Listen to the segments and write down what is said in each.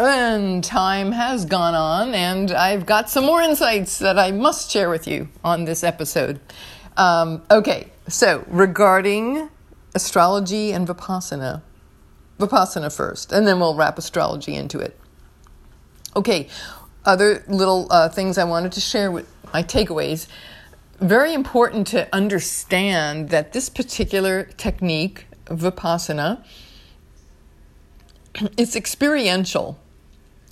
And time has gone on, and I've got some more insights that I must share with you on this episode. Um, okay, so regarding astrology and Vipassana, Vipassana first, and then we'll wrap astrology into it. Okay, other little uh, things I wanted to share with my takeaways. Very important to understand that this particular technique, Vipassana, it's experiential.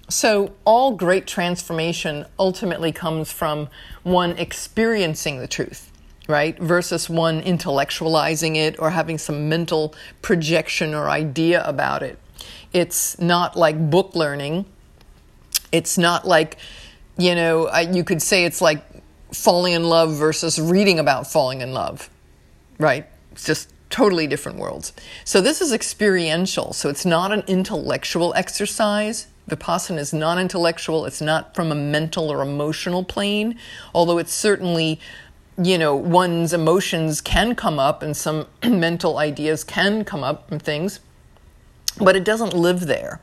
So, all great transformation ultimately comes from one experiencing the truth, right? Versus one intellectualizing it or having some mental projection or idea about it. It's not like book learning. It's not like, you know, you could say it's like falling in love versus reading about falling in love, right? It's just totally different worlds. So, this is experiential. So, it's not an intellectual exercise Vipassana is non intellectual, it's not from a mental or emotional plane, although it's certainly, you know, one's emotions can come up and some mental ideas can come up and things, but it doesn't live there.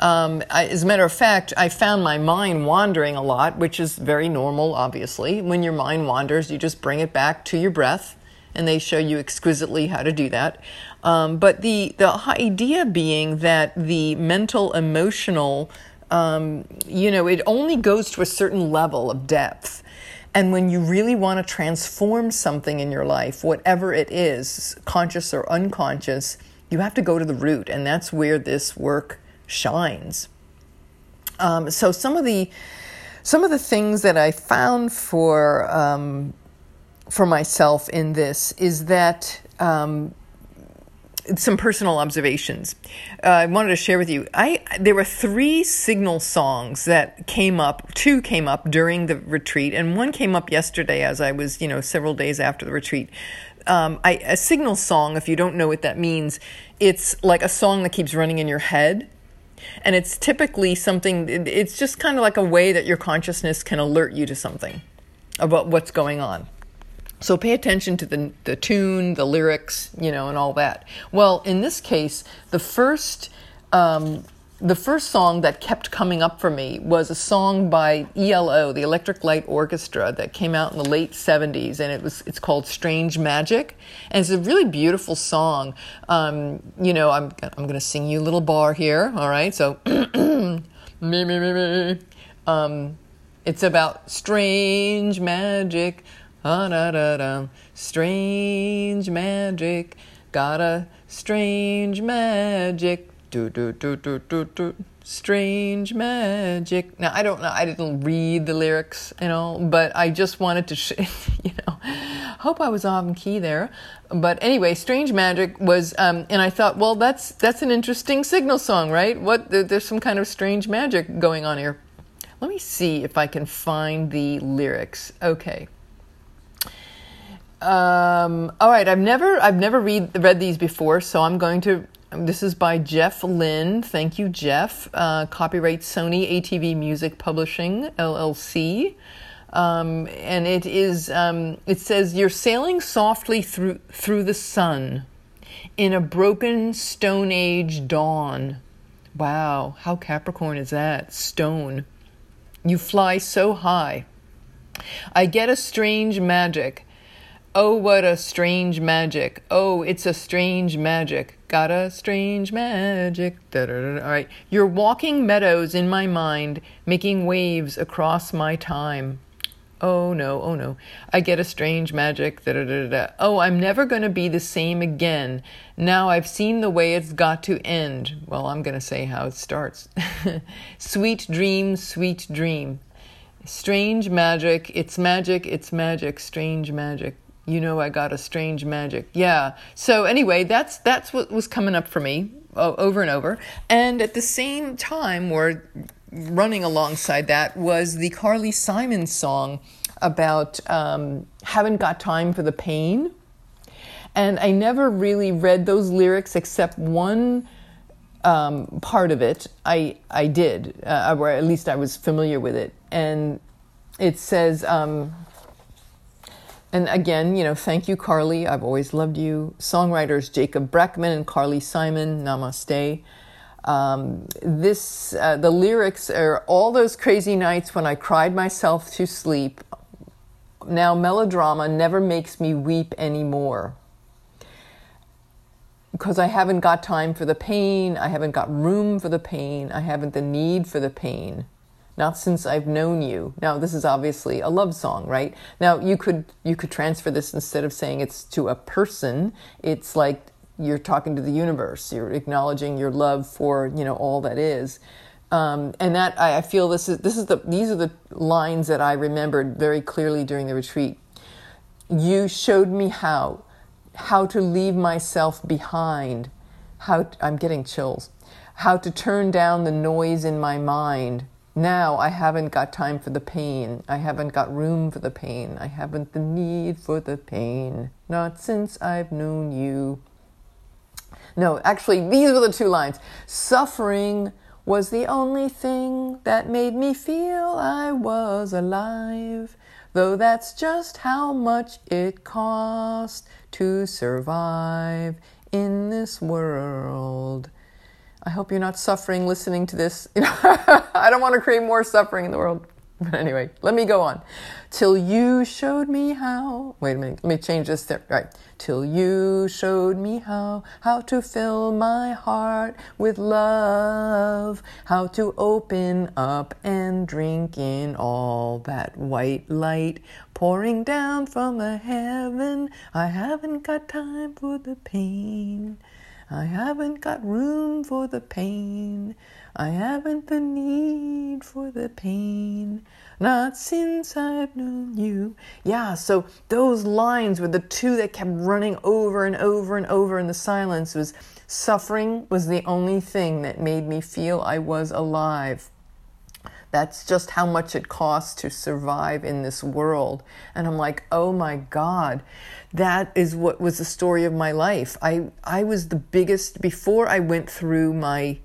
Um, I, as a matter of fact, I found my mind wandering a lot, which is very normal, obviously. When your mind wanders, you just bring it back to your breath, and they show you exquisitely how to do that. Um, but the, the idea being that the mental, emotional, um, you know, it only goes to a certain level of depth. And when you really want to transform something in your life, whatever it is, conscious or unconscious, you have to go to the root. And that's where this work shines. Um, so some of the some of the things that I found for um, for myself in this is that um, some personal observations. Uh, I wanted to share with you. I there were three signal songs that came up. Two came up during the retreat, and one came up yesterday as I was, you know, several days after the retreat. Um, I, a signal song, if you don't know what that means, it's like a song that keeps running in your head. And it's typically something, it's just kind of like a way that your consciousness can alert you to something about what's going on. So pay attention to the, the tune, the lyrics, you know, and all that. Well, in this case, the first um, the first song that kept coming up for me was a song by ELO, the Electric Light Orchestra, that came out in the late '70s, and it was it's called "Strange Magic," and it's a really beautiful song. Um, you know, I'm I'm going to sing you a little bar here. All right, so me me me me. Um, it's about strange magic Ah, da, da, da. Strange magic, got a strange magic. Do, do, do, do, do, do. Strange magic. Now, I don't know, I didn't read the lyrics, you know, but I just wanted to, sh- you know, hope I was on key there. But anyway, Strange Magic was, um, and I thought, well, that's that's an interesting signal song, right? What there's some kind of strange magic going on here. Let me see if I can find the lyrics. Okay. Um, all right, I've never I've never read read these before, so I'm going to. This is by Jeff Lynne. Thank you, Jeff. Uh, copyright Sony ATV Music Publishing LLC. Um, and it is um, it says you're sailing softly through through the sun in a broken stone age dawn wow how capricorn is that stone you fly so high i get a strange magic Oh, what a strange magic. Oh, it's a strange magic. Got a strange magic. Da-da-da. All right. You're walking meadows in my mind, making waves across my time. Oh no, oh no. I get a strange magic. Da-da-da-da. Oh, I'm never going to be the same again. Now I've seen the way it's got to end. Well, I'm going to say how it starts. sweet dream, sweet dream. Strange magic. It's magic, it's magic, strange magic you know I got a strange magic. Yeah. So anyway, that's that's what was coming up for me over and over. And at the same time, or running alongside that was the Carly Simon song about um, haven't got time for the pain. And I never really read those lyrics except one um, part of it. I I did, uh, or at least I was familiar with it. And it says. Um, and again, you know, thank you, Carly. I've always loved you. Songwriters Jacob Brackman and Carly Simon, namaste. Um, this uh, the lyrics are all those crazy nights when I cried myself to sleep. Now melodrama never makes me weep anymore because I haven't got time for the pain, I haven't got room for the pain, I haven't the need for the pain. Not since I've known you. Now this is obviously a love song, right? Now you could you could transfer this instead of saying it's to a person, it's like you're talking to the universe. You're acknowledging your love for, you know, all that is. Um, and that I, I feel this is this is the these are the lines that I remembered very clearly during the retreat. You showed me how how to leave myself behind, how I'm getting chills, how to turn down the noise in my mind. Now I haven't got time for the pain. I haven't got room for the pain. I haven't the need for the pain. Not since I've known you. No, actually, these were the two lines. Suffering was the only thing that made me feel I was alive. Though that's just how much it cost to survive in this world. I hope you're not suffering listening to this. You know, I don't want to create more suffering in the world. But anyway, let me go on. Till you showed me how. Wait a minute. Let me change this there. Right. Till you showed me how, how to fill my heart with love, how to open up and drink in all that white light pouring down from the heaven. I haven't got time for the pain. I haven't got room for the pain. I haven't the need for the pain. Not since I've known you. Yeah, so those lines were the two that kept running over and over and over in the silence was suffering was the only thing that made me feel I was alive. That's just how much it costs to survive in this world. And I'm like, oh my God, that is what was the story of my life. I, I was the biggest, before I went through my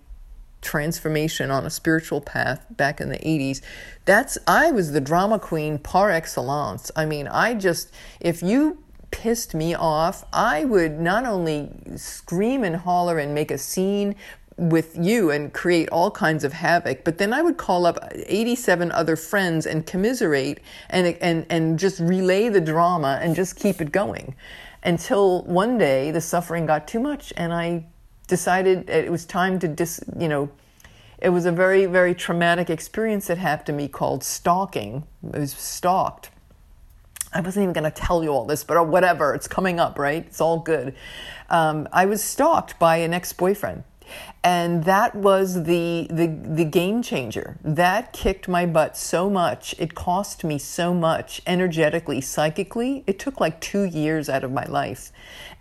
transformation on a spiritual path back in the 80s that's i was the drama queen par excellence i mean i just if you pissed me off i would not only scream and holler and make a scene with you and create all kinds of havoc but then i would call up 87 other friends and commiserate and and and just relay the drama and just keep it going until one day the suffering got too much and i decided it was time to dis, you know, it was a very, very traumatic experience that happened to me called stalking. I was stalked. I wasn't even going to tell you all this, but whatever, it's coming up, right? It's all good. Um, I was stalked by an ex boyfriend and that was the, the the game changer. That kicked my butt so much. It cost me so much energetically psychically. It took like 2 years out of my life.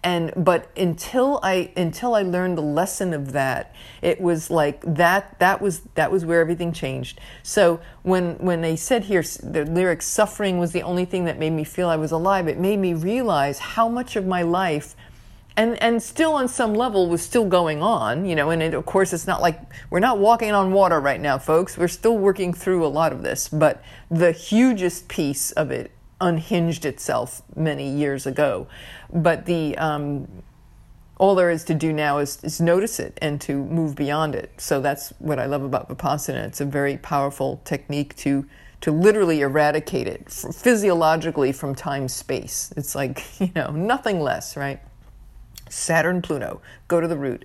And but until i until i learned the lesson of that it was like that that was that was where everything changed. So when when they said here the lyrics suffering was the only thing that made me feel i was alive it made me realize how much of my life and and still on some level was still going on you know and it, of course it's not like we're not walking on water right now folks. We're still working through a lot of this but the hugest piece of it unhinged itself many years ago. But the um, all there is to do now is, is notice it and to move beyond it. So that's what i love about vipassana. It's a very powerful technique to to literally eradicate it physiologically from time space. It's like you know nothing less right Saturn, Pluto, go to the root.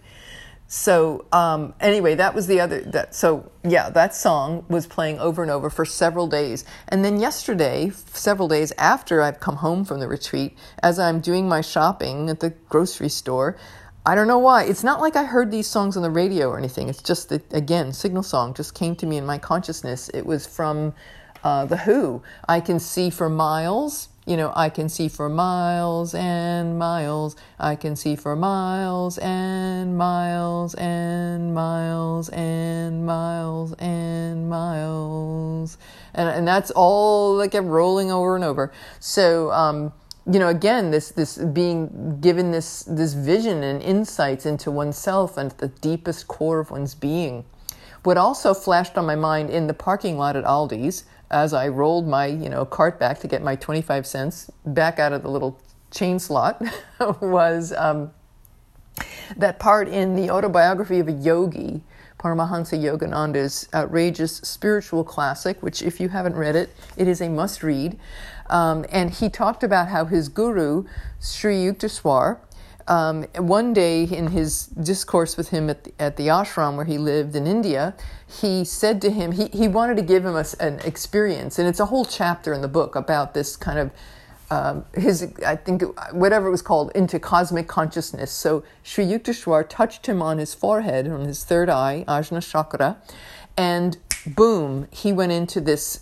So um, anyway, that was the other. That so yeah, that song was playing over and over for several days, and then yesterday, several days after I've come home from the retreat, as I'm doing my shopping at the grocery store, I don't know why. It's not like I heard these songs on the radio or anything. It's just that again, signal song just came to me in my consciousness. It was from uh, the Who. I can see for miles you know, I can see for miles and miles. I can see for miles and miles and miles and miles and miles. And, and that's all that kept rolling over and over. So, um, you know, again, this, this being given this, this vision and insights into oneself and the deepest core of one's being. What also flashed on my mind in the parking lot at Aldi's as I rolled my, you know, cart back to get my 25 cents back out of the little chain slot was um, that part in the autobiography of a yogi Paramahansa Yogananda's outrageous spiritual classic, which, if you haven't read it, it is a must read. Um, and he talked about how his guru, Sri Yukteswar, um, one day in his discourse with him at the, at the ashram where he lived in India, he said to him, he, he wanted to give him a, an experience, and it's a whole chapter in the book about this kind of um, his, I think, whatever it was called, into cosmic consciousness. So Sri Yukteswar touched him on his forehead, on his third eye, Ajna Chakra, and boom, he went into this.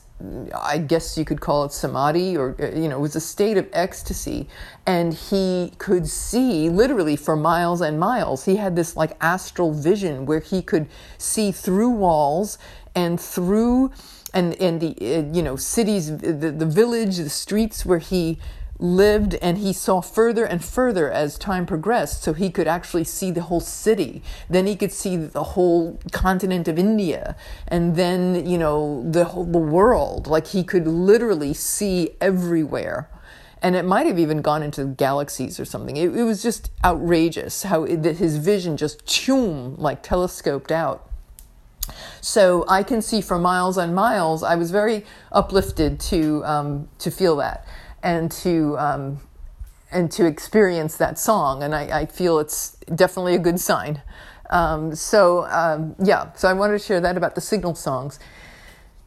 I guess you could call it samadhi, or you know, it was a state of ecstasy, and he could see literally for miles and miles. He had this like astral vision where he could see through walls and through and and the uh, you know cities, the, the village, the streets where he lived and he saw further and further as time progressed so he could actually see the whole city. Then he could see the whole continent of india. And then you know the whole the world. Like he could literally see everywhere. And it might have even gone into galaxies or something. It, it was just outrageous how it, his vision just choom like telescoped out. So I can see for miles and miles. I was very uplifted to um, to feel that and to um, and to experience that song, and I, I, feel it's definitely a good sign. Um, so um, yeah, so I wanted to share that about the signal songs.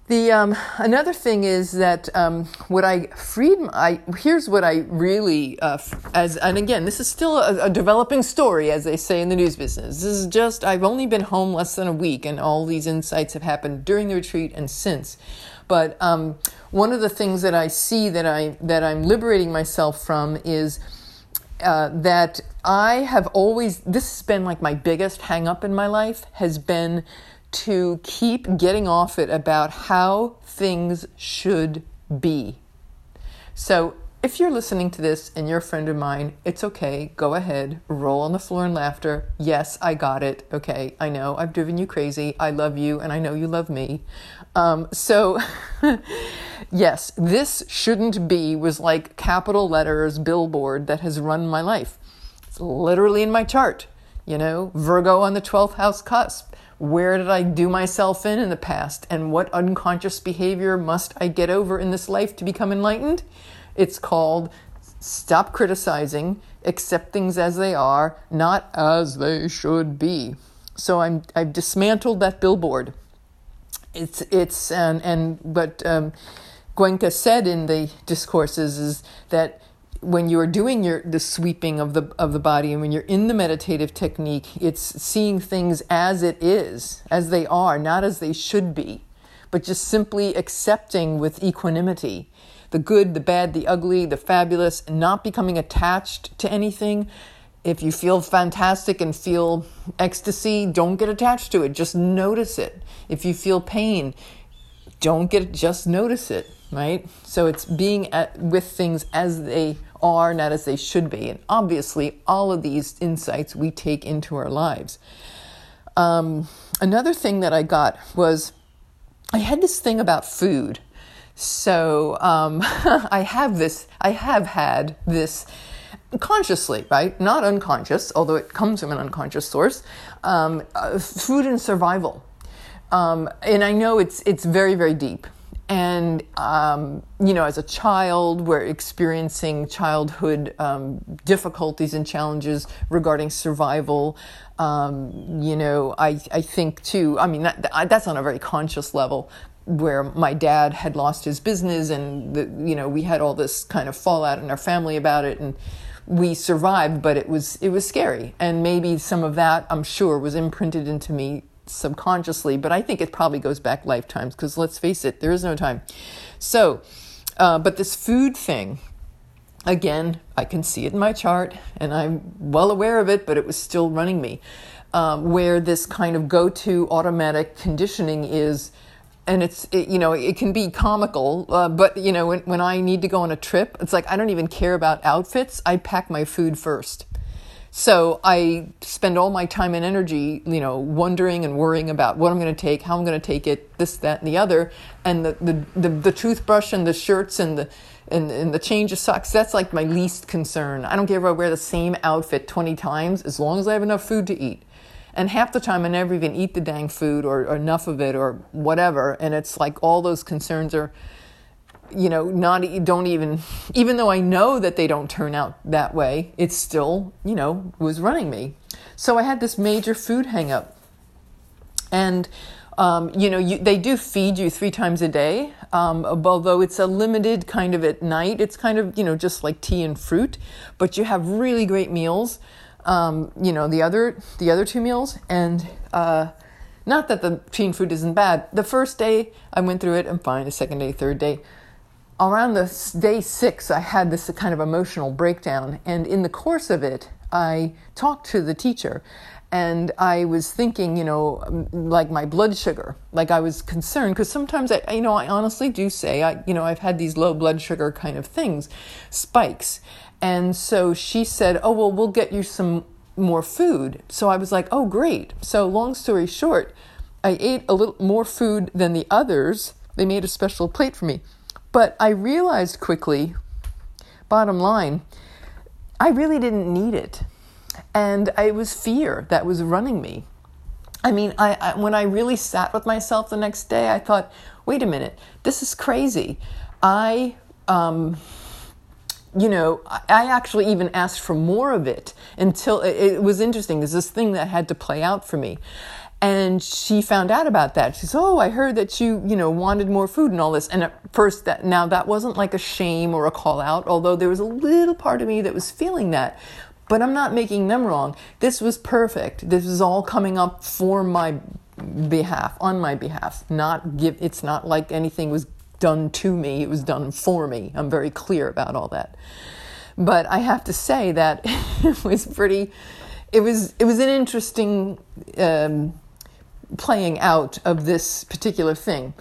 The um, another thing is that um, what I freed I here's what I really uh, as and again this is still a, a, developing story as they say in the news business. This is just I've only been home less than a week and all these insights have happened during the retreat and since. But um, one of the things that I see that I that I'm liberating myself from is uh, that I have always this has been like my biggest hang up in my life has been to keep getting off it about how things should be. So, if you're listening to this and you're a friend of mine, it's okay. Go ahead, roll on the floor in laughter. Yes, I got it. Okay, I know I've driven you crazy. I love you, and I know you love me. Um, so, yes, this shouldn't be was like capital letters billboard that has run my life. It's literally in my chart. You know, Virgo on the 12th house cusp. Where did I do myself in in the past? And what unconscious behavior must I get over in this life to become enlightened? It's called stop criticizing, accept things as they are, not as they should be. So I'm, I've dismantled that billboard. It's, it's, and, and but um, said in the discourses is that when you're doing your the sweeping of the of the body and when you're in the meditative technique it's seeing things as it is as they are not as they should be but just simply accepting with equanimity the good the bad the ugly the fabulous not becoming attached to anything if you feel fantastic and feel ecstasy don't get attached to it just notice it if you feel pain don't get just notice it right so it's being at, with things as they are, not as they should be. And obviously, all of these insights we take into our lives. Um, another thing that I got was I had this thing about food. So um, I have this, I have had this consciously, right? Not unconscious, although it comes from an unconscious source. Um, uh, food and survival. Um, and I know it's it's very very deep and um, you know as a child we're experiencing childhood um, difficulties and challenges regarding survival um, you know I, I think too i mean that, that's on a very conscious level where my dad had lost his business and the, you know we had all this kind of fallout in our family about it and we survived but it was it was scary and maybe some of that i'm sure was imprinted into me subconsciously, but I think it probably goes back lifetimes because let's face it, there is no time. So, uh, but this food thing, again, I can see it in my chart and I'm well aware of it, but it was still running me. Um, where this kind of go to automatic conditioning is and it's it, you know it can be comical uh, but you know when, when i need to go on a trip it's like i don't even care about outfits i pack my food first so I spend all my time and energy, you know, wondering and worrying about what I'm going to take, how I'm going to take it, this, that, and the other. And the, the, the, the toothbrush and the shirts and the, and, and the change of socks, that's like my least concern. I don't care if I wear the same outfit 20 times as long as I have enough food to eat. And half the time I never even eat the dang food or, or enough of it or whatever. And it's like all those concerns are, you know, not, don't even, even though I know that they don't turn out that way, it still, you know, was running me. So I had this major food hangup. And um, you know, you, they do feed you three times a day, um, although it's a limited kind of at night. It's kind of, you know, just like tea and fruit, but you have really great meals. Um, you know, the other the other two meals, and uh, not that the tea food isn't bad. The first day I went through it, I'm fine. The second day, third day, around the day six, I had this kind of emotional breakdown, and in the course of it, I talked to the teacher. And I was thinking, you know, like my blood sugar, like I was concerned because sometimes I, you know, I honestly do say, I, you know, I've had these low blood sugar kind of things, spikes, and so she said, oh well, we'll get you some more food. So I was like, oh great. So long story short, I ate a little more food than the others. They made a special plate for me, but I realized quickly, bottom line, I really didn't need it. And it was fear that was running me. I mean, I, I, when I really sat with myself the next day, I thought, wait a minute, this is crazy. I, um, you know, I actually even asked for more of it until it, was interesting. There's this thing that had to play out for me. And she found out about that. She says, "Oh, I heard that you, you know, wanted more food and all this." And at first, that now that wasn't like a shame or a call out, although there was a little part of me that was feeling that. But I'm not making them wrong. This was perfect. This is all coming up for my behalf, on my behalf. Not give it's not like anything was done to me, it was done for me. I'm very clear about all that. But I have to say that it was pretty it was it was an interesting um, playing out of this particular thing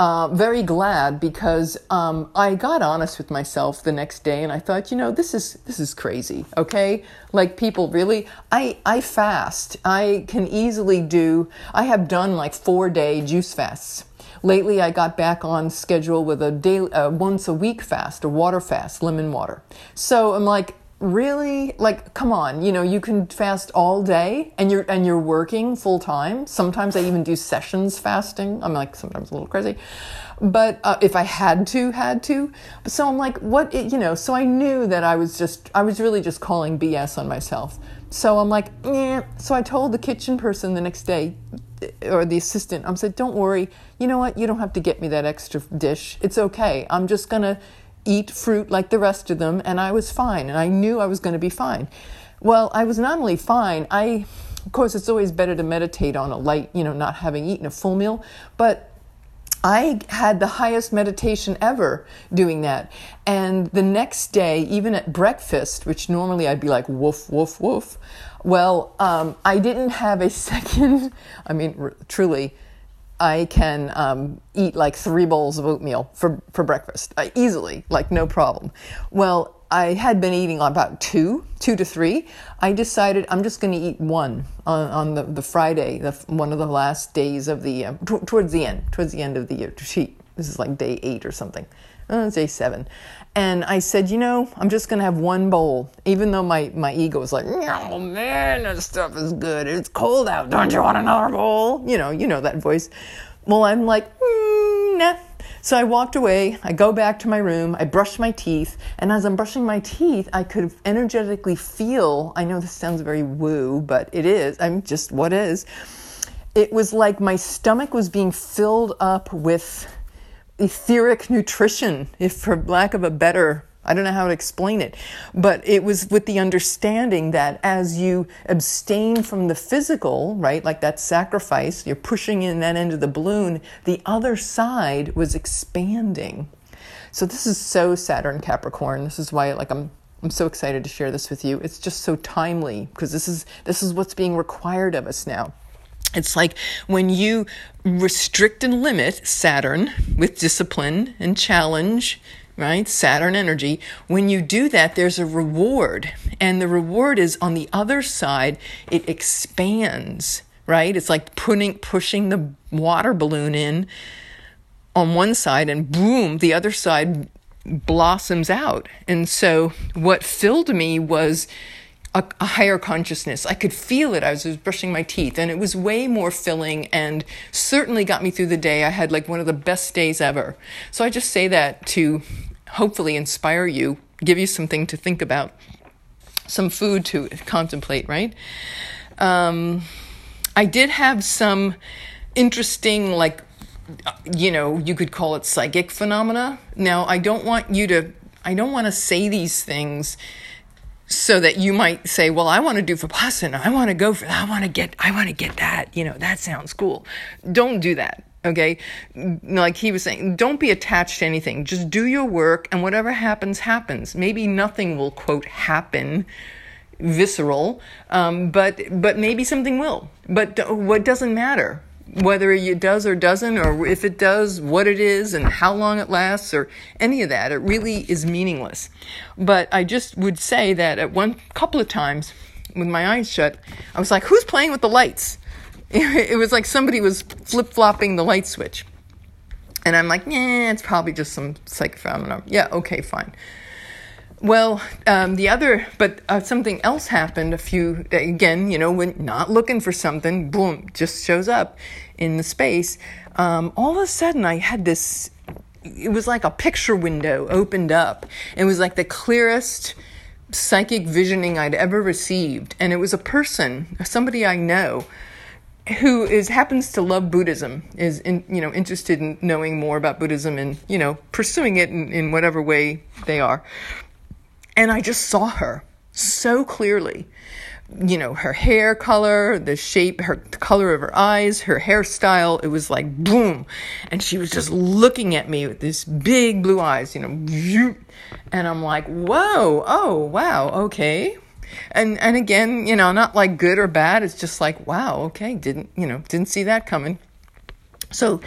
uh, very glad because um, I got honest with myself the next day, and I thought, you know, this is this is crazy. Okay, like people really, I I fast. I can easily do. I have done like four day juice fasts. Lately, I got back on schedule with a daily, uh, once a week fast, a water fast, lemon water. So I'm like, really? Like come on you know you can fast all day and you're and you're working full time sometimes i even do sessions fasting. I'm like sometimes a little crazy. But uh, if i had to had to. So i'm like what you know so i knew that i was just i was really just calling bs on myself. So i'm like so i told the kitchen person the next day or the assistant I'm said don't worry you know what you don't have to get me that extra dish it's okay i'm just gonna eat fruit like the rest of them, and I was fine, and I knew I was going to be fine. Well, I was not only fine, I, of course, it's always better to meditate on a light, you know, not having eaten a full meal, but I had the highest meditation ever doing that. And the next day, even at breakfast, which normally I'd be like, woof, woof, woof, well, um, I didn't have a second, I mean, r- truly, I can um, eat like three bowls of oatmeal for, for breakfast uh, easily, like no problem. Well, I had been eating about two, two to three. I decided I'm just going to eat one on, on the, the Friday, the, one of the last days of the, uh, t- towards the end, towards the end of the year. This is like day eight or something, uh, day seven. And I said, you know, I'm just going to have one bowl, even though my, my ego was like, oh man, that stuff is good. It's cold out. Don't you want another bowl? You know, you know that voice. Well, I'm like, mm, nah. So I walked away. I go back to my room. I brush my teeth. And as I'm brushing my teeth, I could energetically feel I know this sounds very woo, but it is. I'm just what is. It was like my stomach was being filled up with etheric nutrition, if for lack of a better I don't know how to explain it, but it was with the understanding that as you abstain from the physical, right, like that sacrifice, you're pushing in that end of the balloon, the other side was expanding. So this is so Saturn Capricorn. This is why like I'm I'm so excited to share this with you. It's just so timely because this is this is what's being required of us now. It's like when you restrict and limit Saturn with discipline and challenge, right? Saturn energy. When you do that, there's a reward. And the reward is on the other side, it expands, right? It's like putting, pushing the water balloon in on one side, and boom, the other side blossoms out. And so what filled me was a, a, higher consciousness. I could feel it. I was, brushing my teeth, and it was way more filling and certainly got me through the day. I had like one of the best days ever. So I just say that to hopefully inspire you, give you something to think about, some food to contemplate, right? Um, I did have some interesting, like, you know, you could call it psychic phenomena. Now, I don't want you to, I don't want to say these things so that you might say, well, I want to do Vipassana. I want to go for that. I want to get, I want to get that. You know, that sounds cool. Don't do that. Okay. Like he was saying, don't be attached to anything. Just do your work and whatever happens, happens. Maybe nothing will quote happen visceral, um, but, but maybe something will. But what doesn't matter whether it does or doesn't, or if it does, what it is, and how long it lasts, or any of that. It really is meaningless. But I just would say that at one couple of times, with my eyes shut, I was like, "Who's playing with the lights?" It was like somebody was flip flopping the light switch, and I'm like, "Yeah, it's probably just some psychic phenomenon." Yeah, okay, fine. Well, um, the other, but uh, something else happened a few, again, you know, when not looking for something, boom, just shows up in the space. Um, all of a sudden, I had this, it was like a picture window opened up. It was like the clearest psychic visioning I'd ever received. And it was a person, somebody I know, who is happens to love Buddhism, is in, you know interested in knowing more about Buddhism and you know pursuing it in, in whatever way they are. And I just saw her so clearly. You know, her hair color, the shape, her the color of her eyes, her hairstyle, it was like boom. And she was just looking at me with these big blue eyes, you know. And I'm like, whoa, oh, wow, okay. And and again, you know, not like good or bad, it's just like, wow, okay, didn't, you know, didn't see that coming. So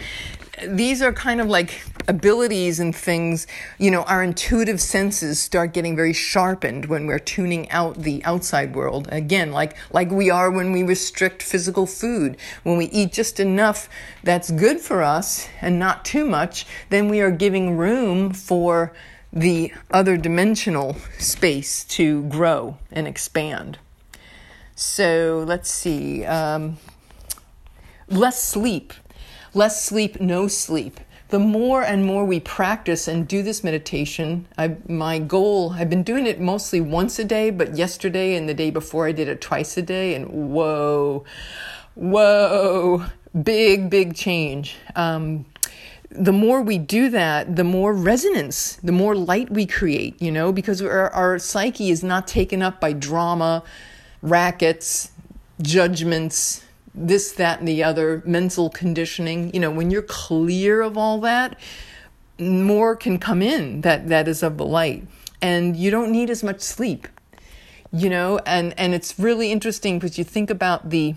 these are kind of like abilities and things, you know, our intuitive senses start getting very sharpened when we're tuning out the outside world. Again, like, like we are when we restrict physical food. When we eat just enough that's good for us and not too much, then we are giving room for the other dimensional space to grow and expand. So let's see. Um, less sleep less sleep, no sleep. The more and more we practice and do this meditation, I, my goal, I've been doing it mostly once a day, but yesterday and the day before I did it twice a day, and whoa, whoa, big, big change. Um, the more we do that, the more resonance, the more light we create, you know, because our, our psyche is not taken up by drama, rackets, judgments, this, that, and the other, mental conditioning. You know, when you're clear of all that, more can come in that, that is of the light. And you don't need as much sleep. You know, and, and it's really interesting because you think about the,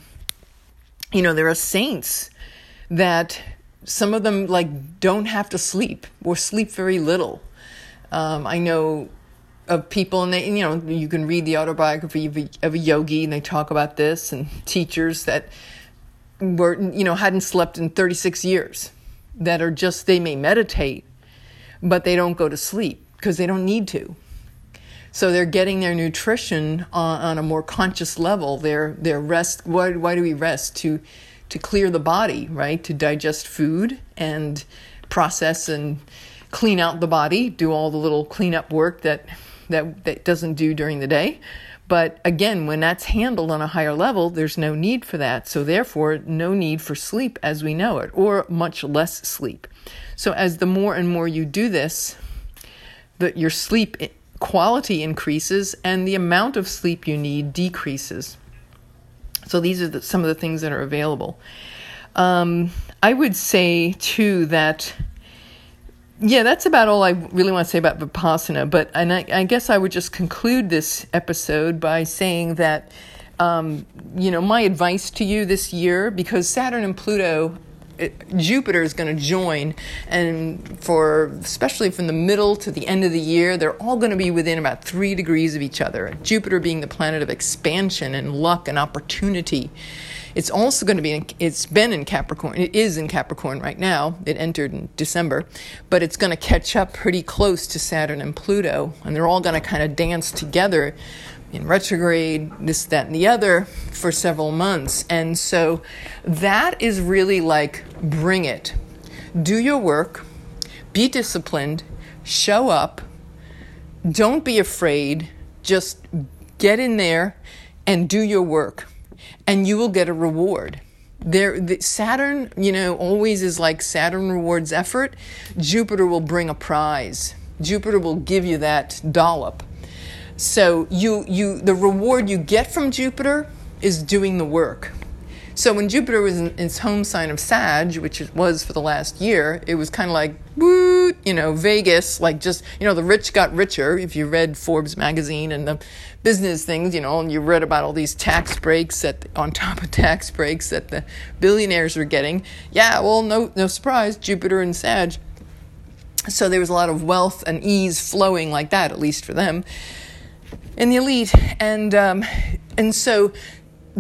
you know, there are saints that some of them like don't have to sleep or sleep very little. Um, I know of people and they you know you can read the autobiography of a, of a yogi and they talk about this and teachers that were you know hadn't slept in 36 years that are just they may meditate but they don't go to sleep because they don't need to. So they're getting their nutrition on, on a more conscious level. Their their rest why, why do we rest? To to clear the body right? To digest food and process and clean out the body do all the little cleanup work that that, that doesn't do during the day. But again, when that's handled on a higher level, there's no need for that. So, therefore, no need for sleep as we know it, or much less sleep. So, as the more and more you do this, that your sleep quality increases and the amount of sleep you need decreases. So, these are the, some of the things that are available. Um, I would say, too, that yeah, that's about all I really want to say about Vipassana. But and I, I guess I would just conclude this episode by saying that, um, you know, my advice to you this year, because Saturn and Pluto, it, Jupiter is going to join, and for especially from the middle to the end of the year, they're all going to be within about three degrees of each other. Jupiter being the planet of expansion and luck and opportunity. It's also going to be, in, it's been in Capricorn. It is in Capricorn right now. It entered in December, but it's going to catch up pretty close to Saturn and Pluto, and they're all going to kind of dance together in retrograde, this, that, and the other for several months. And so that is really like bring it. Do your work, be disciplined, show up, don't be afraid, just get in there and do your work, and you will get a reward. There, the Saturn, you know, always is like Saturn rewards effort. Jupiter will bring a prize. Jupiter will give you that dollop. So you, you, the reward you get from Jupiter is doing the work. So when Jupiter was in its home sign of Sag, which it was for the last year, it was kind of like, woo, you know, Vegas, like just, you know, the rich got richer. If you read Forbes magazine and the business things, you know, and you read about all these tax breaks on top of tax breaks that the billionaires were getting. Yeah, well, no, no surprise, Jupiter and Sag. So there was a lot of wealth and ease flowing like that, at least for them in the elite. And, um, and so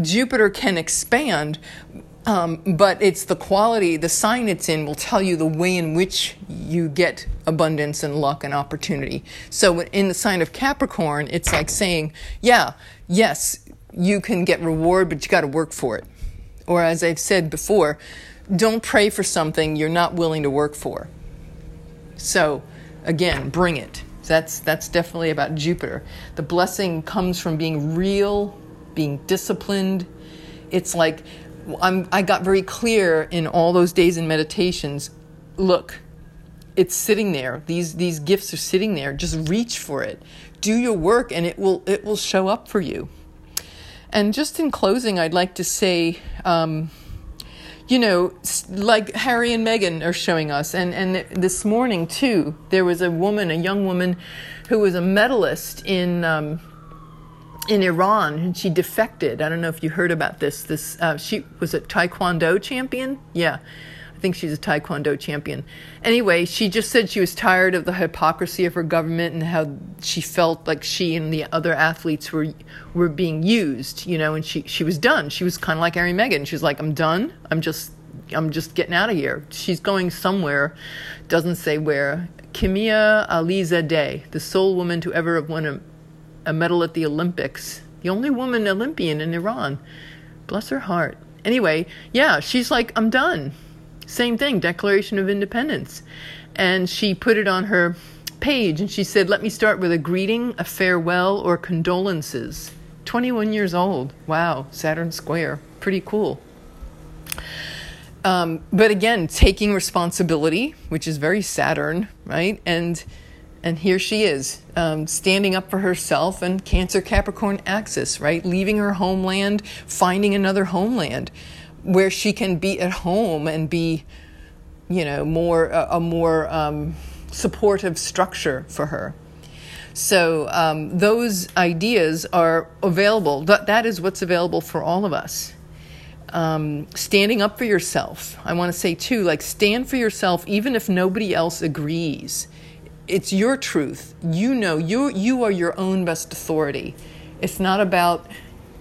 Jupiter can expand, um, but it's the quality, the sign it's in will tell you the way in which you get abundance and luck and opportunity. So in the sign of Capricorn, it's like saying, yeah, yes, you can get reward, but you got to work for it. Or as I've said before, don't pray for something you're not willing to work for. So again, bring it. That's that's definitely about Jupiter. The blessing comes from being real being disciplined. It's like I'm, I got very clear in all those days in meditations. Look, it's sitting there. These these gifts are sitting there. Just reach for it. Do your work, and it will it will show up for you. And just in closing, I'd like to say. Um, you know, like Harry and Meghan are showing us, and, and this morning too, there was a woman, a young woman, who was a medalist in um, in Iran, and she defected. I don't know if you heard about this. This uh, she was a Taekwondo champion. Yeah, I think she's a Taekwondo champion. Anyway, she just said she was tired of the hypocrisy of her government and how she felt like she and the other athletes were were being used. You know, and she she was done. She was kind of like Harry Meghan. She was like, I'm done. I'm just I'm just getting out of here. She's going somewhere, doesn't say where. Kimia Alizadeh, the sole woman to ever have won a a medal at the Olympics. The only woman Olympian in Iran. Bless her heart. Anyway, yeah, she's like, I'm done. Same thing, Declaration of Independence. And she put it on her page and she said, Let me start with a greeting, a farewell, or condolences. 21 years old. Wow, Saturn Square. Pretty cool. Um, but again, taking responsibility, which is very Saturn, right? And and here she is, um, standing up for herself and Cancer Capricorn axis, right? Leaving her homeland, finding another homeland where she can be at home and be, you know, more a, a more um, supportive structure for her. So um, those ideas are available. That, that is what's available for all of us. Um, standing up for yourself. I want to say too, like stand for yourself, even if nobody else agrees it's your truth. You know, you you are your own best authority. It's not about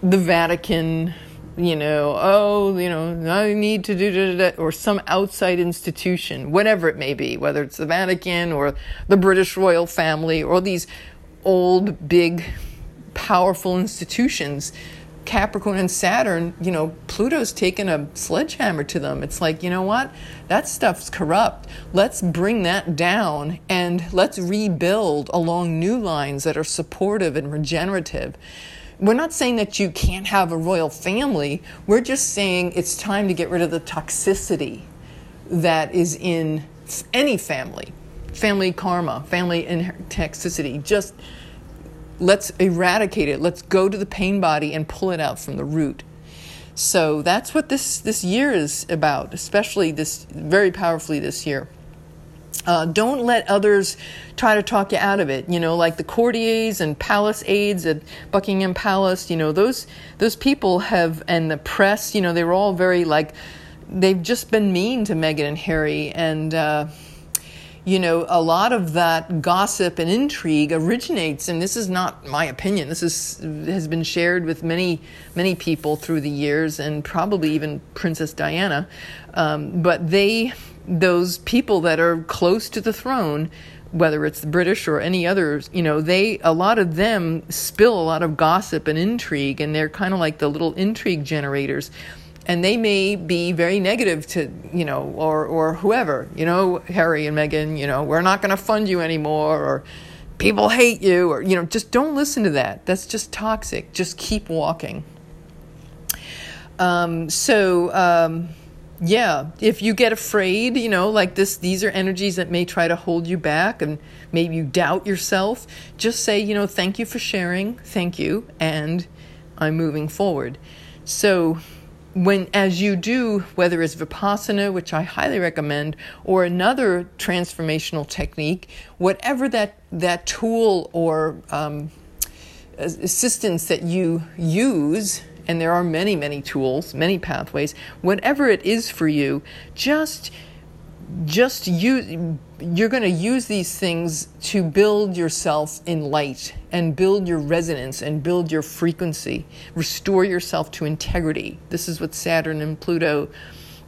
the Vatican, you know, oh, you know, I need to do that, or some outside institution, whatever it may be, whether it's the Vatican or the British royal family or these old, big, powerful institutions Capricorn and Saturn, you know, Pluto's taken a sledgehammer to them. It's like, you know what? That stuff's corrupt. Let's bring that down and let's rebuild along new lines that are supportive and regenerative. We're not saying that you can't have a royal family. We're just saying it's time to get rid of the toxicity that is in any family. Family karma, family toxicity. Just let's eradicate it. Let's go to the pain body and pull it out from the root. So that's what this, this year is about, especially this very powerfully this year. Uh, don't let others try to talk you out of it. You know, like the courtiers and palace aides at Buckingham Palace. You know, those those people have, and the press. You know, they were all very like, they've just been mean to Meghan and Harry, and uh, you know, a lot of that gossip and intrigue originates, and this is not my opinion. This is has been shared with many many people through the years, and probably even Princess Diana. Um, but they, those people that are close to the throne, whether it's the British or any others, you know, they a lot of them spill a lot of gossip and intrigue, and they're kind of like the little intrigue generators. And they may be very negative to, you know, or or whoever, you know, Harry and Meghan, you know, we're not going to fund you anymore, or people hate you, or you know, just don't listen to that. That's just toxic. Just keep walking. Um, so. Um, yeah if you get afraid you know like this these are energies that may try to hold you back and maybe you doubt yourself just say you know thank you for sharing thank you and i'm moving forward so when as you do whether it's vipassana which i highly recommend or another transformational technique whatever that that tool or um, assistance that you use and there are many, many tools, many pathways, whatever it is for you, just just use you're going to use these things to build yourself in light and build your resonance and build your frequency. Restore yourself to integrity. This is what saturn and pluto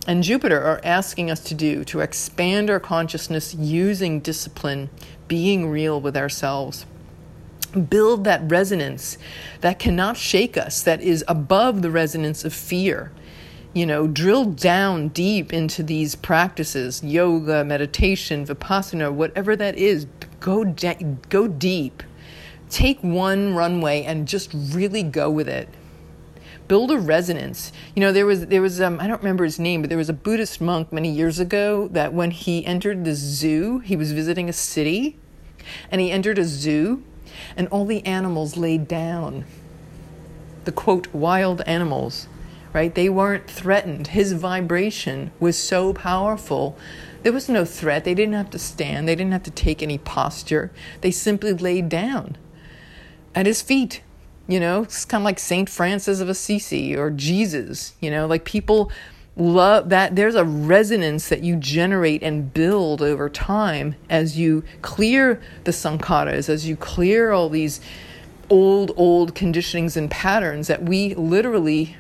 and jupiter are asking us to do to expand our consciousness using discipline being real with ourselves. Build that resonance that cannot shake us, that is above the resonance of fear. You know, drill down deep into these practices yoga, meditation, vipassana, whatever that is. Go, de- go deep. Take one runway and just really go with it. Build a resonance. You know, there was there was um, I don't remember his name, but there was a Buddhist monk many years ago that when he entered the zoo, he was visiting a city, and he entered a zoo and all the animals laid down. The quote, wild animals, right? They weren't threatened. His vibration was so powerful. There was no threat. They didn't have to stand, they didn't have to take any posture. They simply laid down at his feet. You know, it's kind of like St. Francis of Assisi or Jesus, you know, like people love that there's a resonance that you generate and build over time as you clear the sankharas as you clear all these old old conditionings and patterns that we literally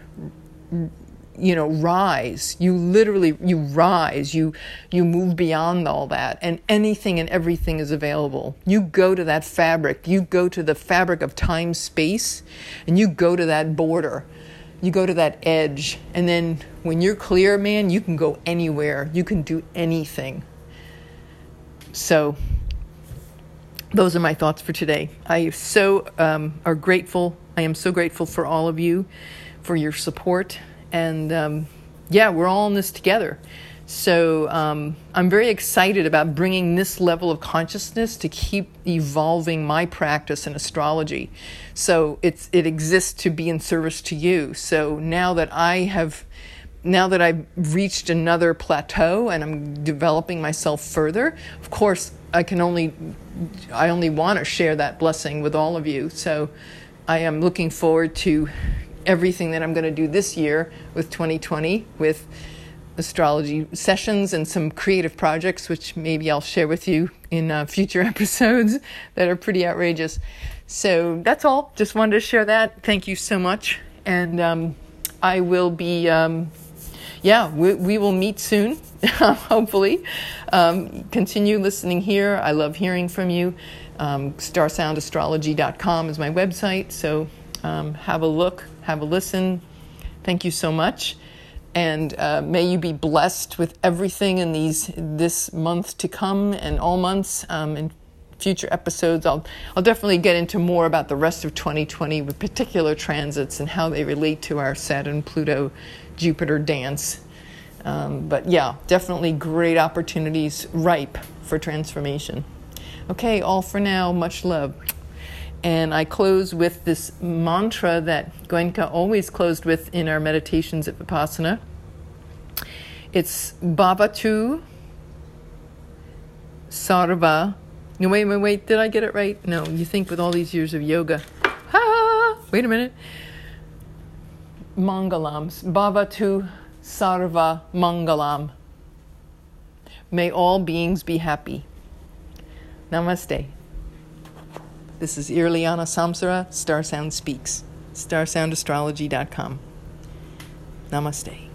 you know rise. You literally you rise. You you move beyond all that and anything and everything is available. You go to that fabric. You go to the fabric of time space and you go to that border. You go to that edge and then when you're clear man you can go anywhere. You can do anything. So those are my thoughts for today. I so um, are grateful. I am so grateful for all of you for your support and um, yeah we're all in this together so um, I'm very excited about bringing this level of consciousness to keep evolving my practice in astrology. So it's it exists to be in service to you. So now that I have now that I've reached another plateau and I'm developing myself further, of course I can only I only want to share that blessing with all of you. So I am looking forward to everything that I'm going to do this year with 2020 with astrology sessions and some creative projects, which maybe I'll share with you in uh, future episodes that are pretty outrageous. So that's all. Just wanted to share that. Thank you so much. And um, I will be, um, yeah, we, we, will meet soon, hopefully. Um, continue listening here. I love hearing from you. Um, starsoundastrology.com is my website. So um, have a look, have a listen. Thank you so much. And uh, may you be blessed with everything in these this month to come and all months um, in future episodes. I'll, I'll definitely get into more about the rest of 2020 with particular transits and how they relate to our saturn pluto jupiter dance. Um, but yeah definitely great opportunities ripe for transformation. Okay all for now. Much love and I close with this mantra that Goenka always closed with in our meditations at Vipassana. It's Bhavatu Sarva. No, wait, wait, wait. Did I get it right? No, you think with all these years of yoga. Ha! Wait a minute. Mangalams. Bhavatu Sarva Mangalam. May all beings be happy. Namaste. This is Irliana Samsara, Star Sound Speaks. StarSoundAstrology.com. Namaste.